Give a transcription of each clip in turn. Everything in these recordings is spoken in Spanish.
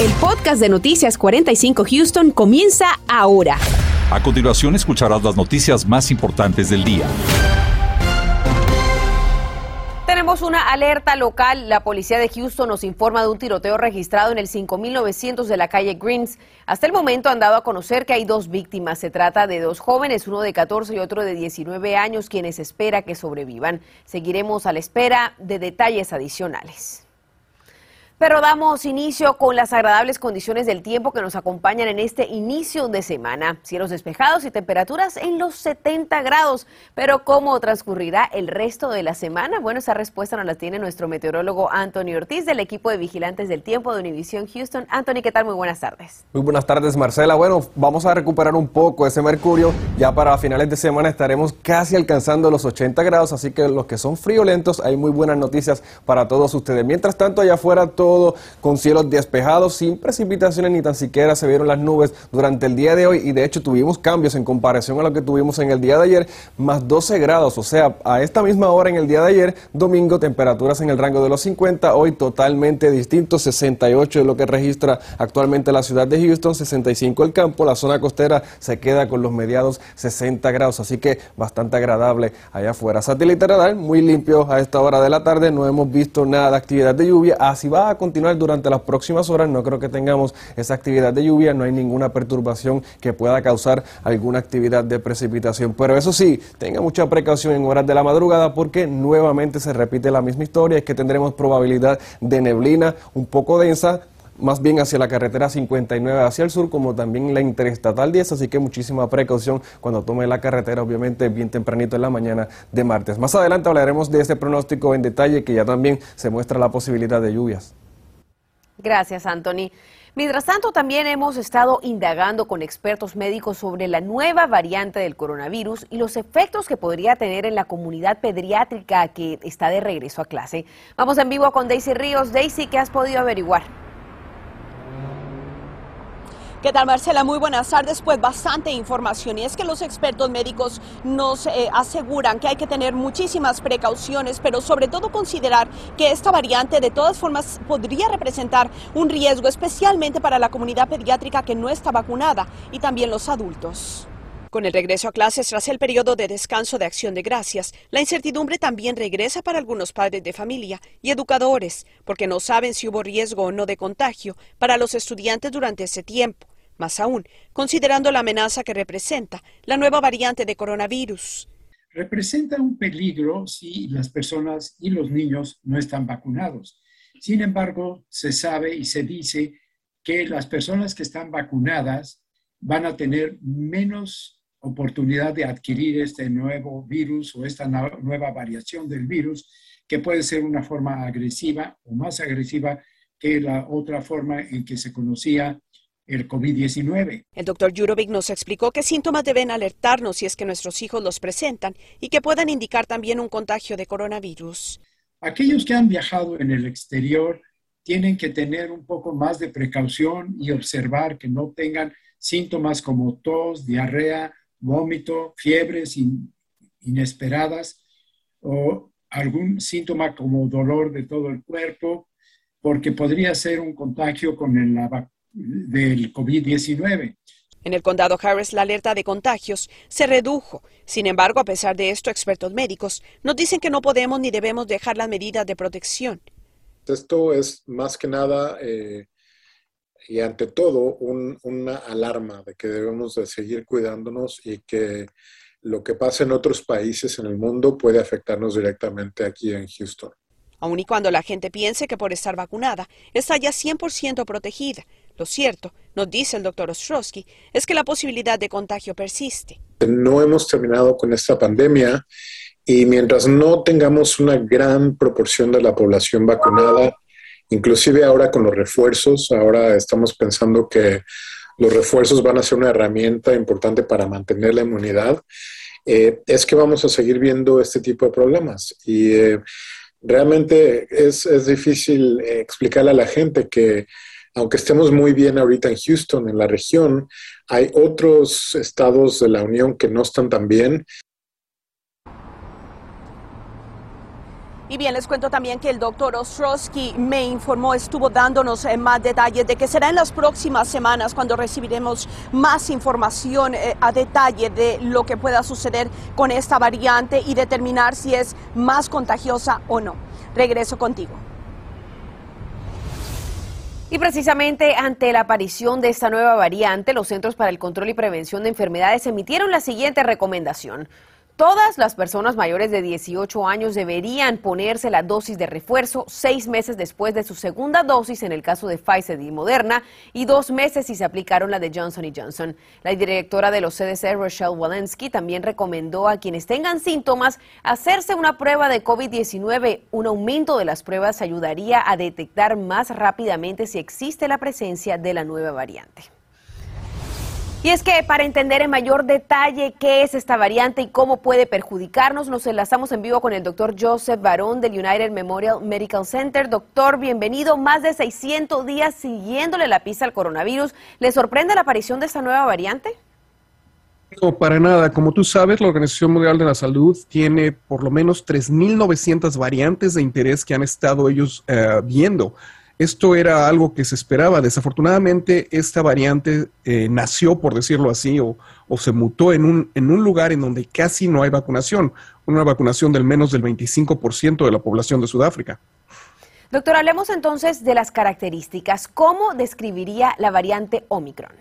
El podcast de Noticias 45 Houston comienza ahora. A continuación escucharás las noticias más importantes del día. Tenemos una alerta local. La policía de Houston nos informa de un tiroteo registrado en el 5900 de la calle Greens. Hasta el momento han dado a conocer que hay dos víctimas. Se trata de dos jóvenes, uno de 14 y otro de 19 años, quienes espera que sobrevivan. Seguiremos a la espera de detalles adicionales. Pero damos inicio con las agradables condiciones del tiempo que nos acompañan en este inicio de semana. Cielos despejados y temperaturas en los 70 grados. Pero ¿cómo transcurrirá el resto de la semana? Bueno, esa respuesta nos la tiene nuestro meteorólogo Anthony Ortiz del equipo de vigilantes del tiempo de Univisión Houston. Anthony, ¿qué tal? Muy buenas tardes. Muy buenas tardes, Marcela. Bueno, vamos a recuperar un poco ese mercurio. Ya para finales de semana estaremos casi alcanzando los 80 grados, así que los que son friolentos, hay muy buenas noticias para todos ustedes. Mientras tanto, allá afuera todo todo con cielos despejados, sin precipitaciones ni tan siquiera se vieron las nubes durante el día de hoy. Y de hecho tuvimos cambios en comparación a lo que tuvimos en el día de ayer, más 12 grados, o sea, a esta misma hora en el día de ayer, domingo, temperaturas en el rango de los 50, hoy totalmente distinto, 68 es lo que registra actualmente la ciudad de Houston, 65 el campo, la zona costera se queda con los mediados 60 grados, así que bastante agradable allá afuera. Satélite radar muy limpio a esta hora de la tarde, no hemos visto nada de actividad de lluvia, así va a continuar durante las próximas horas. No creo que tengamos esa actividad de lluvia, no hay ninguna perturbación que pueda causar alguna actividad de precipitación. Pero eso sí, tenga mucha precaución en horas de la madrugada porque nuevamente se repite la misma historia, es que tendremos probabilidad de neblina un poco densa más bien hacia la carretera 59 hacia el sur, como también la interestatal 10, así que muchísima precaución cuando tome la carretera, obviamente bien tempranito en la mañana de martes. Más adelante hablaremos de este pronóstico en detalle, que ya también se muestra la posibilidad de lluvias. Gracias, Anthony. Mientras tanto, también hemos estado indagando con expertos médicos sobre la nueva variante del coronavirus y los efectos que podría tener en la comunidad pediátrica que está de regreso a clase. Vamos en vivo con Daisy Ríos. Daisy, ¿qué has podido averiguar? ¿Qué tal, Marcela? Muy buenas tardes. Pues bastante información. Y es que los expertos médicos nos eh, aseguran que hay que tener muchísimas precauciones, pero sobre todo considerar que esta variante de todas formas podría representar un riesgo, especialmente para la comunidad pediátrica que no está vacunada y también los adultos. Con el regreso a clases tras el periodo de descanso de acción de gracias, la incertidumbre también regresa para algunos padres de familia y educadores, porque no saben si hubo riesgo o no de contagio para los estudiantes durante ese tiempo. Más aún, considerando la amenaza que representa la nueva variante de coronavirus. Representa un peligro si las personas y los niños no están vacunados. Sin embargo, se sabe y se dice que las personas que están vacunadas van a tener menos oportunidad de adquirir este nuevo virus o esta nueva variación del virus, que puede ser una forma agresiva o más agresiva que la otra forma en que se conocía el COVID-19. El doctor Jurovic nos explicó qué síntomas deben alertarnos si es que nuestros hijos los presentan y que puedan indicar también un contagio de coronavirus. Aquellos que han viajado en el exterior tienen que tener un poco más de precaución y observar que no tengan síntomas como tos, diarrea, vómito, fiebres inesperadas o algún síntoma como dolor de todo el cuerpo, porque podría ser un contagio con la, del COVID-19. En el condado Harris, la alerta de contagios se redujo. Sin embargo, a pesar de esto, expertos médicos nos dicen que no podemos ni debemos dejar las medidas de protección. Esto es más que nada eh, y ante todo una alarma de que debemos de seguir cuidándonos y que lo que pasa en otros países en el mundo puede afectarnos directamente aquí en Houston. Aun y cuando la gente piense que por estar vacunada está ya 100% protegida, lo cierto, nos dice el doctor Ostrowski, es que la posibilidad de contagio persiste. No hemos terminado con esta pandemia y mientras no tengamos una gran proporción de la población vacunada, inclusive ahora con los refuerzos, ahora estamos pensando que los refuerzos van a ser una herramienta importante para mantener la inmunidad, eh, es que vamos a seguir viendo este tipo de problemas. Y eh, realmente es, es difícil explicarle a la gente que aunque estemos muy bien ahorita en Houston, en la región, hay otros estados de la Unión que no están tan bien Y bien, les cuento también que el doctor Ostrowski me informó, estuvo dándonos eh, más detalles de que será en las próximas semanas cuando recibiremos más información eh, a detalle de lo que pueda suceder con esta variante y determinar si es más contagiosa o no. Regreso contigo. Y precisamente ante la aparición de esta nueva variante, los Centros para el Control y Prevención de Enfermedades emitieron la siguiente recomendación. Todas las personas mayores de 18 años deberían ponerse la dosis de refuerzo seis meses después de su segunda dosis en el caso de Pfizer y Moderna y dos meses si se aplicaron la de Johnson Johnson. La directora de los CDC, Rochelle Walensky, también recomendó a quienes tengan síntomas hacerse una prueba de COVID-19. Un aumento de las pruebas ayudaría a detectar más rápidamente si existe la presencia de la nueva variante. Y es que para entender en mayor detalle qué es esta variante y cómo puede perjudicarnos, nos enlazamos en vivo con el doctor Joseph Barón del United Memorial Medical Center. Doctor, bienvenido. Más de 600 días siguiéndole la pista al coronavirus. ¿Le sorprende la aparición de esta nueva variante? No, para nada. Como tú sabes, la Organización Mundial de la Salud tiene por lo menos 3.900 variantes de interés que han estado ellos eh, viendo. Esto era algo que se esperaba. Desafortunadamente, esta variante eh, nació, por decirlo así, o, se mutó en un, en un lugar en donde casi no hay vacunación, una vacunación del menos del 25% de la población de Sudáfrica. Doctor, hablemos entonces de las características. ¿Cómo describiría la variante Omicron?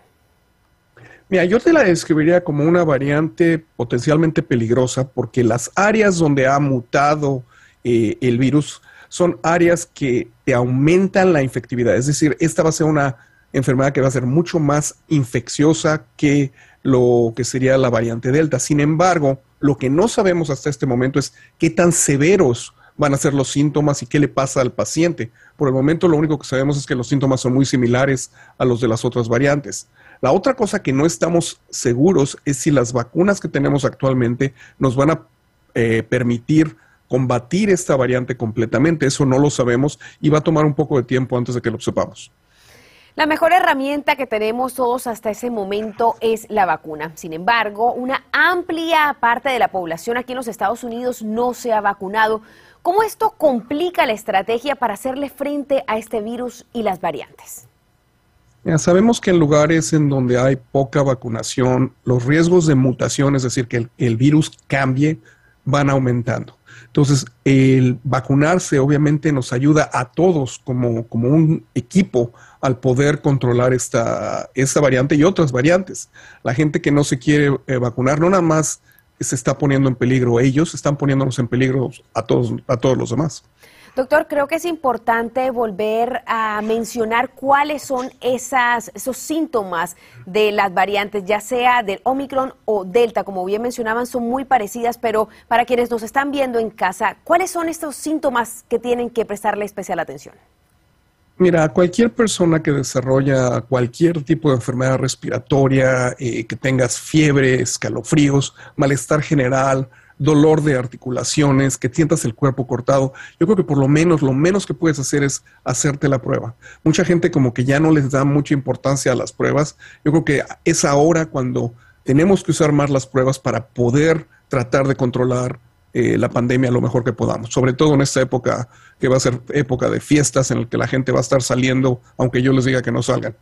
Mira, yo te la describiría como una variante potencialmente peligrosa porque las áreas donde ha mutado eh, el virus son áreas que te aumentan la infectividad. Es decir, esta va a ser una enfermedad que va a ser mucho más infecciosa que lo que sería la variante Delta. Sin embargo, lo que no sabemos hasta este momento es qué tan severos van a ser los síntomas y qué le pasa al paciente. Por el momento lo único que sabemos es que los síntomas son muy similares a los de las otras variantes. La otra cosa que no estamos seguros es si las vacunas que tenemos actualmente nos van a eh, permitir combatir esta variante completamente. Eso no lo sabemos y va a tomar un poco de tiempo antes de que lo sepamos. La mejor herramienta que tenemos todos hasta ese momento es la vacuna. Sin embargo, una amplia parte de la población aquí en los Estados Unidos no se ha vacunado. ¿Cómo esto complica la estrategia para hacerle frente a este virus y las variantes? sabemos que en lugares en donde hay poca vacunación, los riesgos de mutación, es decir, que el virus cambie, van aumentando. Entonces, el vacunarse obviamente nos ayuda a todos como, como un equipo al poder controlar esta, esta variante y otras variantes. La gente que no se quiere eh, vacunar no nada más se está poniendo en peligro ellos, están poniéndonos en peligro a todos, a todos los demás. Doctor, creo que es importante volver a mencionar cuáles son esas, esos síntomas de las variantes, ya sea del Omicron o Delta. Como bien mencionaban, son muy parecidas, pero para quienes nos están viendo en casa, ¿cuáles son estos síntomas que tienen que prestarle especial atención? Mira, cualquier persona que desarrolla cualquier tipo de enfermedad respiratoria, eh, que tengas fiebre, escalofríos, malestar general, dolor de articulaciones, que sientas el cuerpo cortado, yo creo que por lo menos, lo menos que puedes hacer es hacerte la prueba. Mucha gente como que ya no les da mucha importancia a las pruebas. Yo creo que es ahora cuando tenemos que usar más las pruebas para poder tratar de controlar eh, la pandemia lo mejor que podamos, sobre todo en esta época que va a ser época de fiestas en la que la gente va a estar saliendo, aunque yo les diga que no salgan.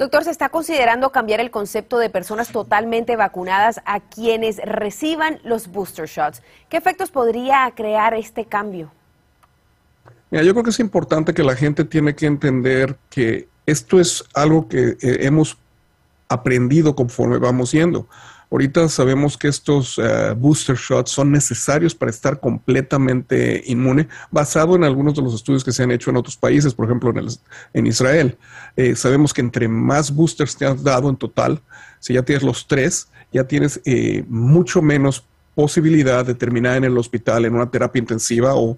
Doctor, ¿se está considerando cambiar el concepto de personas totalmente vacunadas a quienes reciban los booster shots? ¿Qué efectos podría crear este cambio? Mira, yo creo que es importante que la gente tiene que entender que esto es algo que eh, hemos aprendido conforme vamos yendo. Ahorita sabemos que estos eh, booster shots son necesarios para estar completamente inmune, basado en algunos de los estudios que se han hecho en otros países, por ejemplo en, Israel. Eh, sabemos que entre más boosters te has dado en total, si ya tienes los tres, ya tienes eh, mucho menos posibilidad de terminar en el hospital en una terapia intensiva o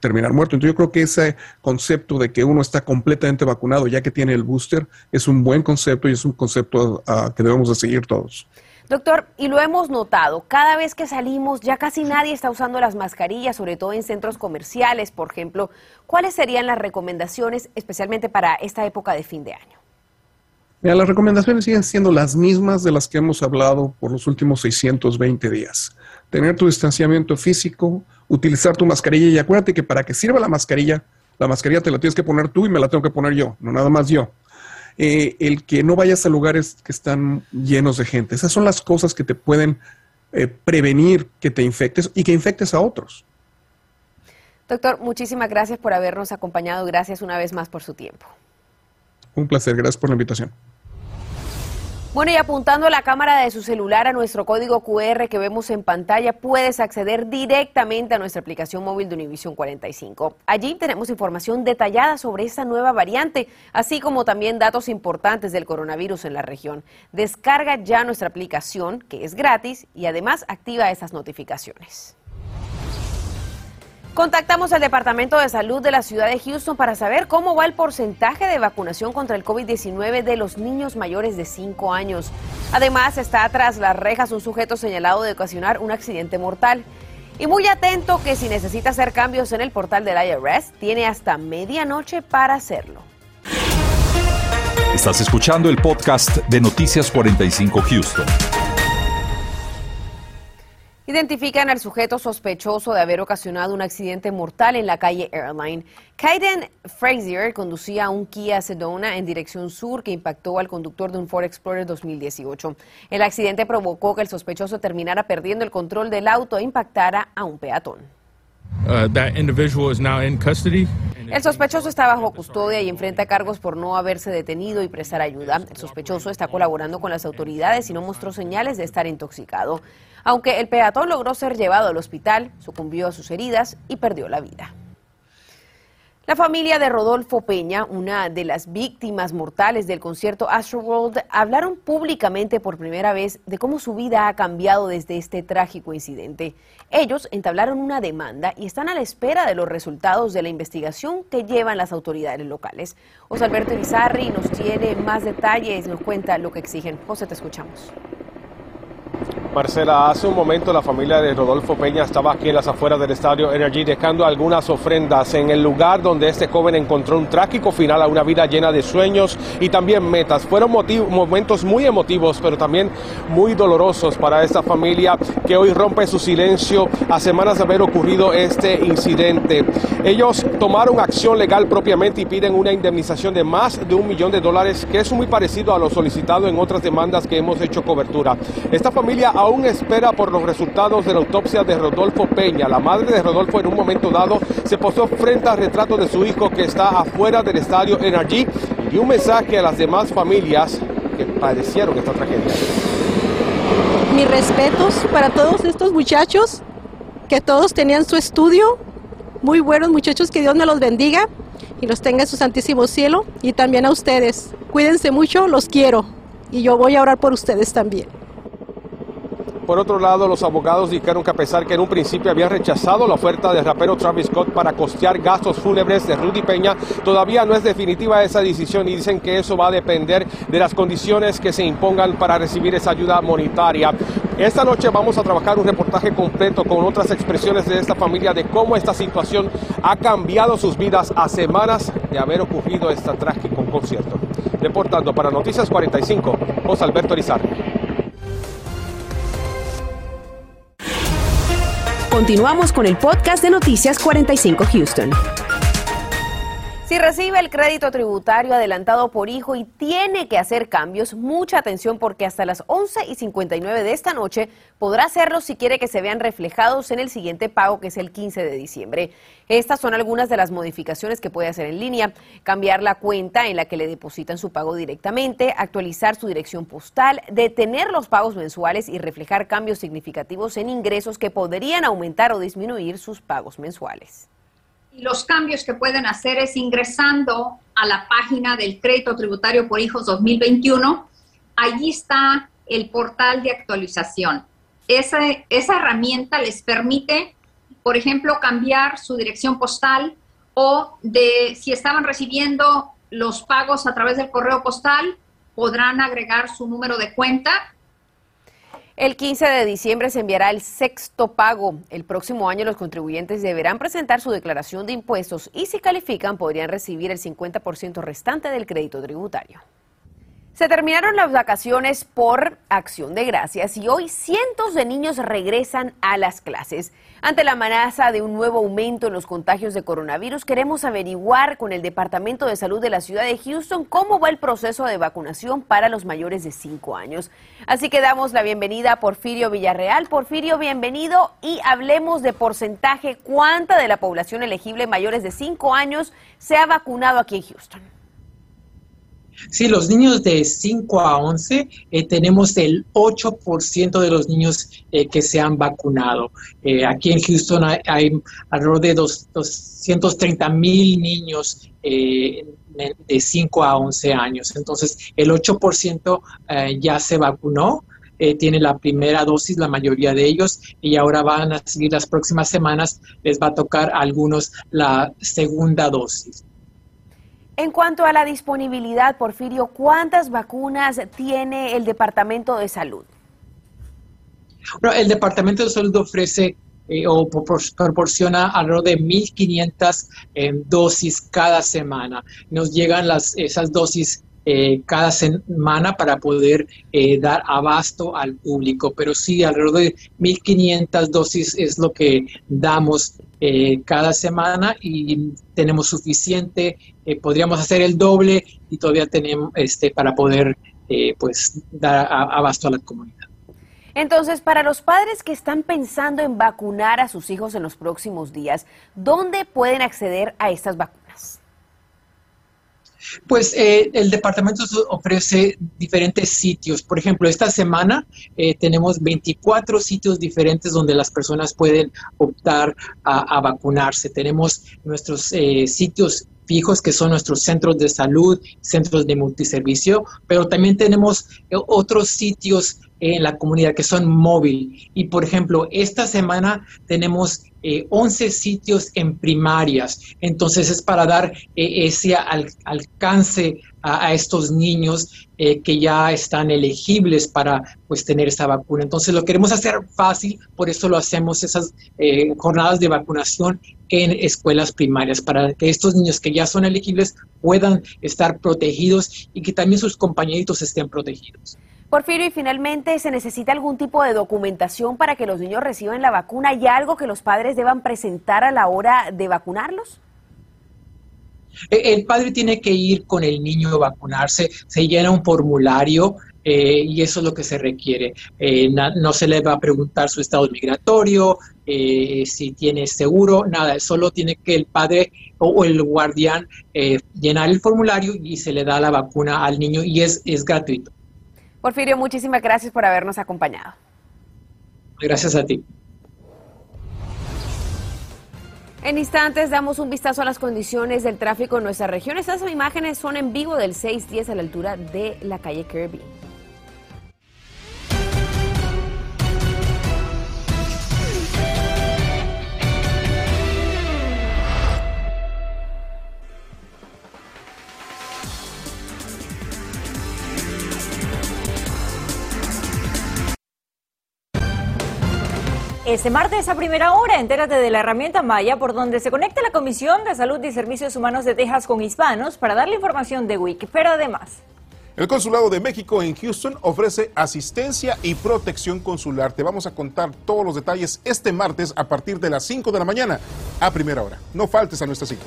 terminar muerto. Entonces yo creo que ese concepto de que uno está completamente vacunado ya que tiene el booster es un buen concepto y es un concepto que debemos de seguir todos. Doctor, y lo hemos notado, cada vez que salimos ya casi nadie está usando las mascarillas, sobre todo en centros comerciales, por ejemplo. ¿Cuáles serían las recomendaciones especialmente para esta época de fin de año? Mira, las recomendaciones siguen siendo las mismas de las que hemos hablado por los últimos 620 días. Tener tu distanciamiento físico, utilizar tu mascarilla y acuérdate que para que sirva la mascarilla, la mascarilla te la tienes que poner tú y me la tengo que poner yo, no nada más yo. Eh, el que no vayas a lugares que están llenos de gente. Esas son las cosas que te pueden eh, prevenir que te infectes y que infectes a otros. Doctor, muchísimas gracias por habernos acompañado. Gracias una vez más por su tiempo. Un placer. Gracias por la invitación. Bueno, y apuntando la cámara de su celular a nuestro código QR que vemos en pantalla, puedes acceder directamente a nuestra aplicación móvil de Univision 45. Allí tenemos información detallada sobre esta nueva variante, así como también datos importantes del coronavirus en la región. Descarga ya nuestra aplicación, que es gratis, y además activa esas notificaciones. Contactamos al Departamento de Salud de la ciudad de Houston para saber cómo va el porcentaje de vacunación contra el COVID-19 de los niños mayores de 5 años. Además, está tras las rejas un sujeto señalado de ocasionar un accidente mortal. Y muy atento que si necesita hacer cambios en el portal del IRS, tiene hasta medianoche para hacerlo. Estás escuchando el podcast de Noticias 45 Houston. Identifican al sujeto sospechoso de haber ocasionado un accidente mortal en la calle Airline. Kaiden Frazier conducía un Kia Sedona en dirección sur que impactó al conductor de un Ford Explorer 2018. El accidente provocó que el sospechoso terminara perdiendo el control del auto e impactara a un peatón. Uh, el sospechoso está bajo custodia y enfrenta cargos por no haberse detenido y prestar ayuda. El sospechoso está colaborando con las autoridades y no mostró señales de estar intoxicado. Aunque el peatón logró ser llevado al hospital, sucumbió a sus heridas y perdió la vida. La familia de Rodolfo Peña, una de las víctimas mortales del concierto Astroworld, hablaron públicamente por primera vez de cómo su vida ha cambiado desde este trágico incidente. Ellos entablaron una demanda y están a la espera de los resultados de la investigación que llevan las autoridades locales. José Alberto Izarri nos tiene más detalles, nos cuenta lo que exigen. José, te escuchamos. Marcela, hace un momento la familia de Rodolfo Peña estaba aquí en las afueras del estadio Energy dejando algunas ofrendas en el lugar donde este joven encontró un trágico final a una vida llena de sueños y también metas. Fueron momentos muy emotivos, pero también muy dolorosos para esta familia que hoy rompe su silencio a semanas de haber ocurrido este incidente. Ellos tomaron acción legal propiamente y piden una indemnización de más de un millón de dólares, que es muy parecido a lo solicitado en otras demandas que hemos hecho cobertura. Esta familia aún espera por los resultados de la autopsia de Rodolfo Peña. La madre de Rodolfo en un momento dado se posó frente al retrato de su hijo que está afuera del estadio Energy y un mensaje a las demás familias que padecieron esta tragedia. Mis respetos para todos estos muchachos, que todos tenían su estudio, muy buenos muchachos, que Dios me los bendiga y los tenga en su santísimo cielo y también a ustedes. Cuídense mucho, los quiero y yo voy a orar por ustedes también. Por otro lado, los abogados dijeron que a pesar que en un principio habían rechazado la oferta del rapero Travis Scott para costear gastos fúnebres de Rudy Peña, todavía no es definitiva esa decisión y dicen que eso va a depender de las condiciones que se impongan para recibir esa ayuda monetaria. Esta noche vamos a trabajar un reportaje completo con otras expresiones de esta familia de cómo esta situación ha cambiado sus vidas a semanas de haber ocurrido este trágico concierto. Reportando para Noticias 45, José Alberto Rizar. Continuamos con el podcast de Noticias 45 Houston. Si recibe el crédito tributario adelantado por hijo y tiene que hacer cambios, mucha atención porque hasta las 11 y 59 de esta noche podrá hacerlo si quiere que se vean reflejados en el siguiente pago que es el 15 de diciembre. Estas son algunas de las modificaciones que puede hacer en línea. Cambiar la cuenta en la que le depositan su pago directamente, actualizar su dirección postal, detener los pagos mensuales y reflejar cambios significativos en ingresos que podrían aumentar o disminuir sus pagos mensuales. Los cambios que pueden hacer es ingresando a la página del Crédito Tributario por Hijos 2021. Allí está el portal de actualización. Esa, esa herramienta les permite, por ejemplo, cambiar su dirección postal o de si estaban recibiendo los pagos a través del correo postal, podrán agregar su número de cuenta el 15 de diciembre se enviará el sexto pago. El próximo año los contribuyentes deberán presentar su declaración de impuestos y si califican podrían recibir el 50% restante del crédito tributario. Se terminaron las vacaciones por acción de gracias y hoy cientos de niños regresan a las clases. Ante la amenaza de un nuevo aumento en los contagios de coronavirus, queremos averiguar con el Departamento de Salud de la ciudad de Houston cómo va el proceso de vacunación para los mayores de 5 años. Así que damos la bienvenida a Porfirio Villarreal. Porfirio, bienvenido y hablemos de porcentaje. ¿Cuánta de la población elegible mayores de 5 años se ha vacunado aquí en Houston? Sí, los niños de 5 a 11 eh, tenemos el 8% de los niños eh, que se han vacunado. Eh, aquí en Houston hay, alrededor de 230 mil niños de 5 a 11 años. Entonces, el 8% ya se vacunó. tiene la primera dosis, la mayoría de ellos, y ahora van a seguir las próximas semanas, les va a tocar a algunos la segunda dosis. En cuanto a la disponibilidad, Porfirio, ¿cuántas vacunas tiene el Departamento de Salud? el Departamento de Salud ofrece eh, o proporciona alrededor de 1.500 eh, dosis cada semana. Nos llegan las, esas dosis eh, cada semana para poder dar abasto al público, pero sí, alrededor de 1.500 dosis es lo que damos cada semana y tenemos suficiente eh, podríamos hacer el doble y todavía tenemos este para poder eh, pues dar abasto a la comunidad. Entonces, para los padres que están pensando en vacunar a sus hijos en los próximos días, ¿dónde pueden acceder a estas vacunas? Pues eh, el departamento ofrece diferentes sitios. Por ejemplo, esta semana tenemos 24 sitios diferentes donde las personas pueden optar a, vacunarse. Tenemos nuestros sitios fijos que son nuestros centros de salud, centros de multiservicio, pero también tenemos eh, otros sitios en la comunidad que son móvil. Y por ejemplo, esta semana tenemos 11 eh, sitios en primarias. Entonces es para dar eh, ese alcance a, estos niños que ya están elegibles para pues tener esa vacuna. Entonces lo queremos hacer fácil, por eso lo hacemos esas jornadas de vacunación en escuelas primarias, para que estos niños que ya son elegibles puedan estar protegidos y que también sus compañeritos estén protegidos. Porfirio, y finalmente, ¿se necesita algún tipo de documentación para que los niños reciban la vacuna y algo que los padres deban presentar a la hora de vacunarlos? Eh, el padre tiene que ir con el niño a vacunarse, se llena un formulario eh, y eso es lo que se requiere. Eh, no se le va a preguntar su estado migratorio, eh, si tiene seguro, nada, solo tiene que el padre o, el guardián llenar el formulario y se le da la vacuna al niño y es, es gratuito. Porfirio, muchísimas gracias por habernos acompañado. Gracias a ti. En instantes damos un vistazo a las condiciones del tráfico en nuestra región. Estas imágenes son en vivo del 610 a la altura de la calle Kirby. Este martes a primera hora, entérate de la herramienta Maya por donde se conecta la Comisión de Salud y Servicios Humanos de Texas con hispanos para darle información de Wiki. Pero además... El Consulado de México en Houston ofrece asistencia y protección consular. Te vamos a contar todos los detalles este martes a partir de las 5 de la mañana a primera hora. No faltes a nuestra cita.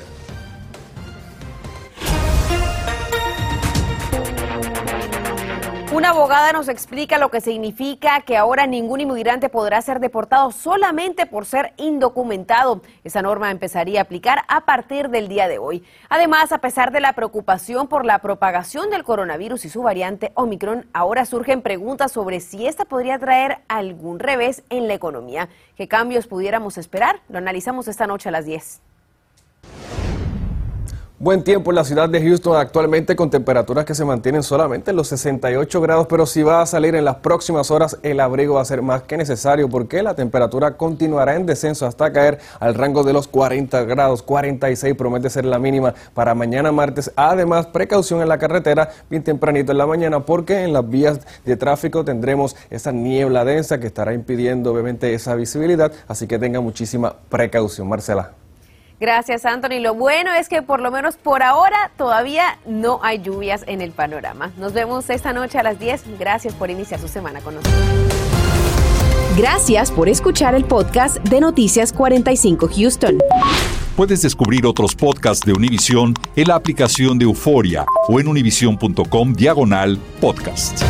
Una abogada nos explica lo que significa que ahora ningún inmigrante podrá ser deportado solamente por ser indocumentado. Esa norma empezaría a aplicar a partir del día de hoy. Además, a pesar de la preocupación por la propagación del coronavirus y su variante Omicron, ahora surgen preguntas sobre si esta podría traer algún revés en la economía. ¿Qué cambios pudiéramos esperar? Lo analizamos esta noche a las 10. Buen tiempo en la ciudad de Houston actualmente con temperaturas que se mantienen solamente en los 68 grados, pero si va a salir en las próximas horas el abrigo va a ser más que necesario porque la temperatura continuará en descenso hasta caer al rango de los 40 grados, 46 promete ser la mínima para mañana martes. Además, precaución en la carretera bien tempranito en la mañana porque en las vías de tráfico tendremos esa niebla densa que estará impidiendo obviamente esa visibilidad, así que tenga muchísima precaución. Marcela. Gracias, Anthony. Lo bueno es que por lo menos por ahora todavía no hay lluvias en el panorama. Nos vemos esta noche a las 10. Gracias por iniciar su semana con nosotros. Gracias por escuchar el podcast de Noticias 45 Houston. Puedes descubrir otros podcasts de Univision en la aplicación de Euforia o en univision.com diagonal podcast.